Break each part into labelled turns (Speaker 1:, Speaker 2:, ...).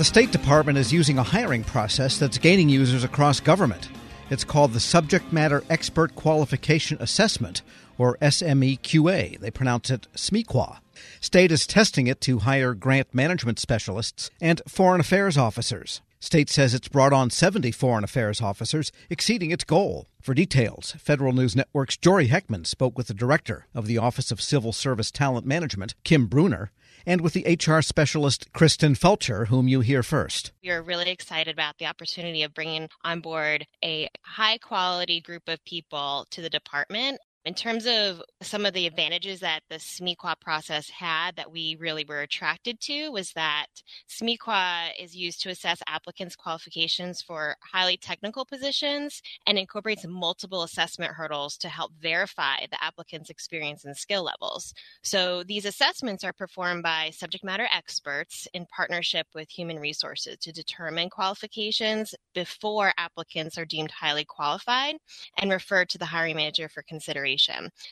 Speaker 1: The State Department is using a hiring process that's gaining users across government. It's called the Subject Matter Expert Qualification Assessment, or SMEQA. They pronounce it SMEQA. State is testing it to hire grant management specialists and foreign affairs officers. State says it's brought on 70 foreign affairs officers, exceeding its goal. For details, Federal News Network's Jory Heckman spoke with the director of the Office of Civil Service Talent Management, Kim Bruner, and with the HR specialist, Kristen Felcher, whom you hear first.
Speaker 2: We are really excited about the opportunity of bringing on board a high quality group of people to the department in terms of some of the advantages that the SMEQA process had that we really were attracted to was that SMEQA is used to assess applicants' qualifications for highly technical positions and incorporates multiple assessment hurdles to help verify the applicant's experience and skill levels. So these assessments are performed by subject matter experts in partnership with human resources to determine qualifications before applicants are deemed highly qualified and referred to the hiring manager for consideration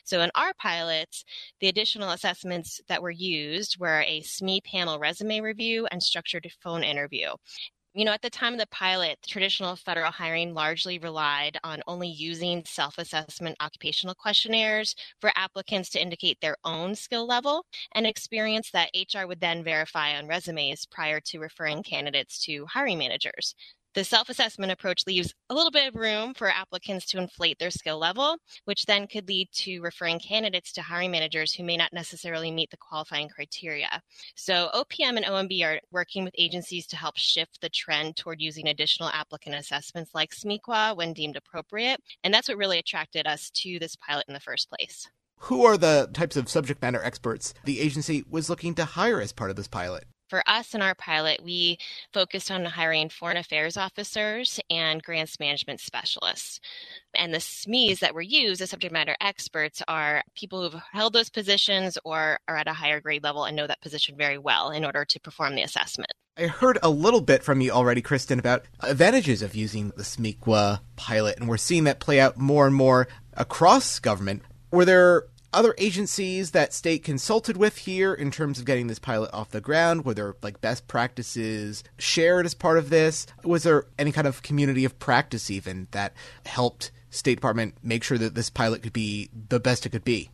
Speaker 2: so in our pilots, the additional assessments that were used were a SME panel resume review and structured phone interview. You know, at the time of the pilot, traditional federal hiring largely relied on only using self assessment occupational questionnaires for applicants to indicate their own skill level and experience that HR would then verify on resumes prior to referring candidates to hiring managers. The self assessment approach leaves a little bit of room for applicants to inflate their skill level, which then could lead to referring candidates to hiring managers who may not necessarily meet the qualifying criteria. So, OPM and OMB are working with agencies to help shift the trend toward using additional applicant assessments like SMEQA when deemed appropriate. And that's what really attracted us to this pilot in the first place.
Speaker 3: Who are the types of subject matter experts the agency was looking to hire as part of this pilot?
Speaker 2: For us in our pilot, we focused on hiring foreign affairs officers and grants management specialists. And the SMEs that were used as subject matter experts are people who've held those positions or are at a higher grade level and know that position very well in order to perform the assessment.
Speaker 3: I heard a little bit from you already, Kristen, about advantages of using the SMEQA pilot, and we're seeing that play out more and more across government. Were there other agencies that state consulted with here in terms of getting this pilot off the ground? Were there like best practices shared as part of this? Was there any kind of community of practice even that helped State Department make sure that this pilot could be the best it could be?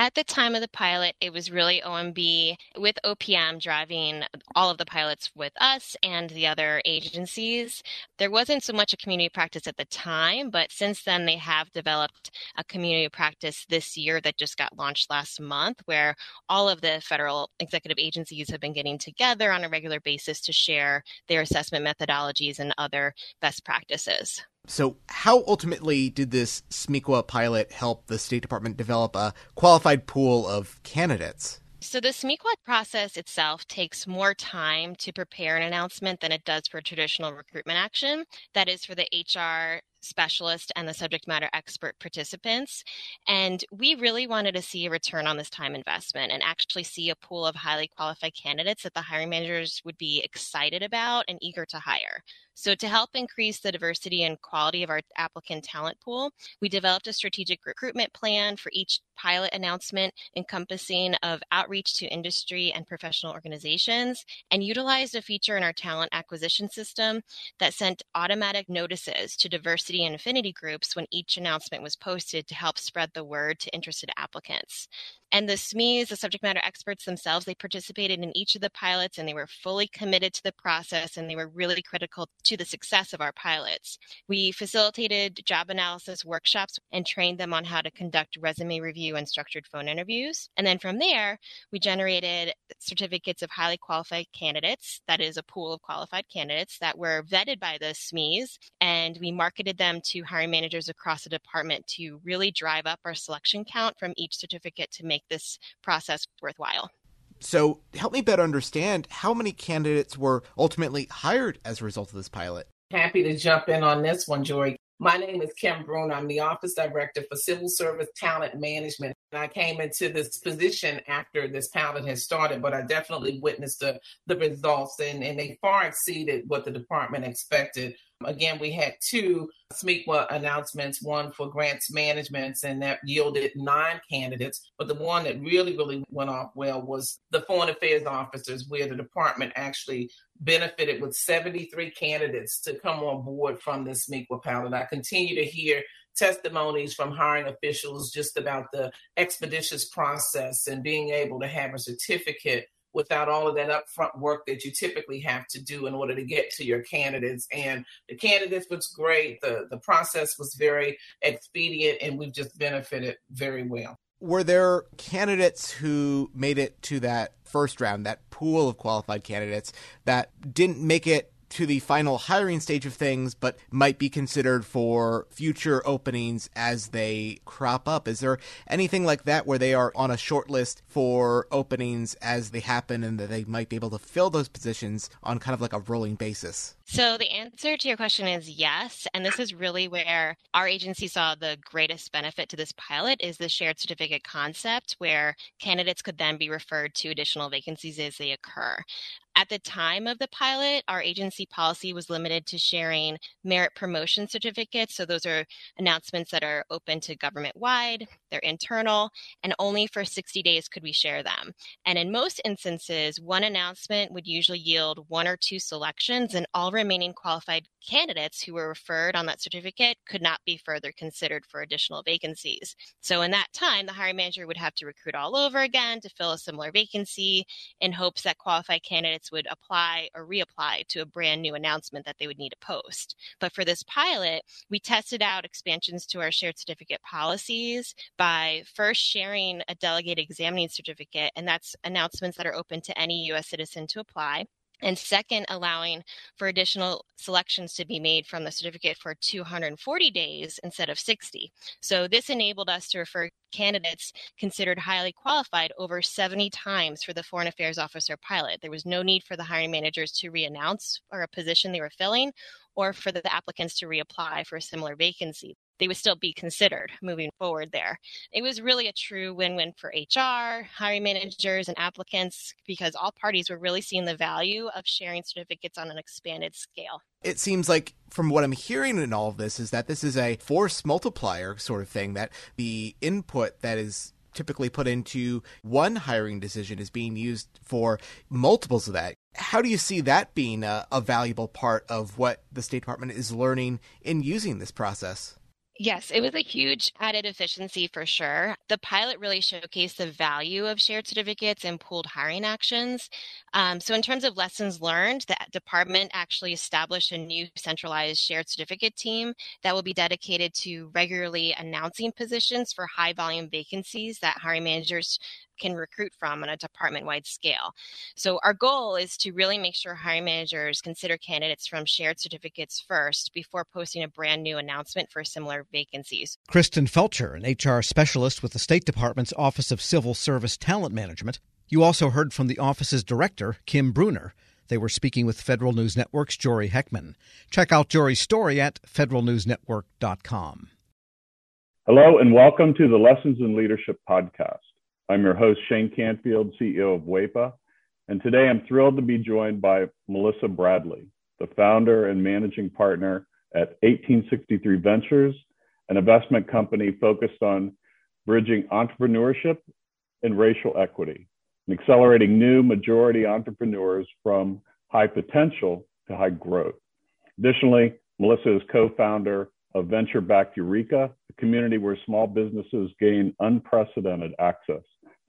Speaker 2: At the time of the pilot, it was really OMB with OPM driving all of the pilots with us and the other agencies. There wasn't so much a community practice at the time, but since then they have developed a community practice this year that just got launched last month, where all of the federal executive agencies have been getting together on a regular basis to share their assessment methodologies and other best practices.
Speaker 3: So, how ultimately did this SMEQA pilot help the State Department develop a qualified pool of candidates?
Speaker 2: So, the SMEQA process itself takes more time to prepare an announcement than it does for traditional recruitment action. That is for the HR specialist and the subject matter expert participants. And we really wanted to see a return on this time investment and actually see a pool of highly qualified candidates that the hiring managers would be excited about and eager to hire. So, to help increase the diversity and quality of our applicant talent pool, we developed a strategic recruitment plan for each pilot announcement encompassing of outreach to industry and professional organizations and utilized a feature in our talent acquisition system that sent automatic notices to diversity and affinity groups when each announcement was posted to help spread the word to interested applicants. And the SMEs, the subject matter experts themselves, they participated in each of the pilots and they were fully committed to the process and they were really critical to the success of our pilots. We facilitated job analysis workshops and trained them on how to conduct resume review and structured phone interviews. And then from there, we generated certificates of highly qualified candidates, that is a pool of qualified candidates that were vetted by the SMEs, and we marketed them to hiring managers across the department to really drive up our selection count from each certificate to make this process worthwhile.
Speaker 3: So, help me better understand how many candidates were ultimately hired as a result of this pilot.
Speaker 4: Happy to jump in on this one, Jory. My name is Kim Bruner. I'm the Office Director for Civil Service Talent Management. I came into this position after this pilot has started, but I definitely witnessed the, the results and, and they far exceeded what the department expected. Again, we had two SMEQA announcements, one for grants management, and that yielded nine candidates. But the one that really, really went off well was the foreign affairs officers, where the department actually benefited with 73 candidates to come on board from this SMEQA pilot. I continue to hear testimonies from hiring officials just about the expeditious process and being able to have a certificate without all of that upfront work that you typically have to do in order to get to your candidates. And the candidates was great. The the process was very expedient and we've just benefited very well.
Speaker 3: Were there candidates who made it to that first round, that pool of qualified candidates that didn't make it to the final hiring stage of things, but might be considered for future openings as they crop up. Is there anything like that where they are on a short list for openings as they happen and that they might be able to fill those positions on kind of like a rolling basis?
Speaker 2: So the answer to your question is yes. And this is really where our agency saw the greatest benefit to this pilot is the shared certificate concept where candidates could then be referred to additional vacancies as they occur. At the time of the pilot, our agency policy was limited to sharing merit promotion certificates. So those are announcements that are open to government wide, they're internal, and only for 60 days could we share them. And in most instances, one announcement would usually yield one or two selections, and all remaining qualified candidates who were referred on that certificate could not be further considered for additional vacancies. So in that time, the hiring manager would have to recruit all over again to fill a similar vacancy in hopes that qualified candidates would apply or reapply to a brand new announcement that they would need to post. But for this pilot, we tested out expansions to our shared certificate policies by first sharing a delegated examining certificate, and that's announcements that are open to any U.S. citizen to apply and second, allowing for additional selections to be made from the certificate for 240 days instead of 60. So this enabled us to refer candidates considered highly qualified over 70 times for the Foreign Affairs Officer pilot. There was no need for the hiring managers to reannounce for a position they were filling or for the applicants to reapply for a similar vacancy they would still be considered moving forward there. It was really a true win win for HR, hiring managers, and applicants because all parties were really seeing the value of sharing certificates on an expanded scale.
Speaker 3: It seems like, from what I'm hearing in all of this, is that this is a force multiplier sort of thing, that the input that is typically put into one hiring decision is being used for multiples of that. How do you see that being a, a, valuable part of what the State Department is learning in using this process?
Speaker 2: Yes, it was a huge added efficiency for sure. The pilot really showcased the value of shared certificates and pooled hiring actions. Um, so, in terms of lessons learned, the department actually established a new centralized shared certificate team that will be dedicated to regularly announcing positions for high volume vacancies that hiring managers can recruit from on a department wide scale. So, our goal is to really make sure hiring managers consider candidates from shared certificates first before posting a brand new announcement for similar vacancies.
Speaker 1: Kristen Felcher, an HR specialist with the State Department's Office of Civil Service Talent Management. You also heard from the office's director, Kim Bruner. They were speaking with Federal News Network's Jory Heckman. Check out Jory's story at federalnewsnetwork.com.
Speaker 5: Hello, and welcome to the Lessons in Leadership podcast. I'm your host, Shane Canfield, CEO of WEPA, and today I'm thrilled to be joined by Melissa Bradley, the founder and managing partner at 1863 Ventures, an investment company focused on bridging entrepreneurship and racial equity and accelerating new majority entrepreneurs from high potential to high growth. Additionally, Melissa is co founder of Venture Backed Ureeka, a community where small businesses gain unprecedented access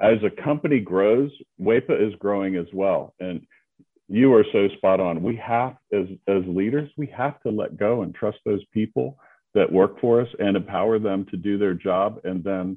Speaker 5: as a company grows, WEPA is growing as well. And you are so spot on. We have, as, as leaders, we have to let go and trust those people that work for us and empower them to do their job and then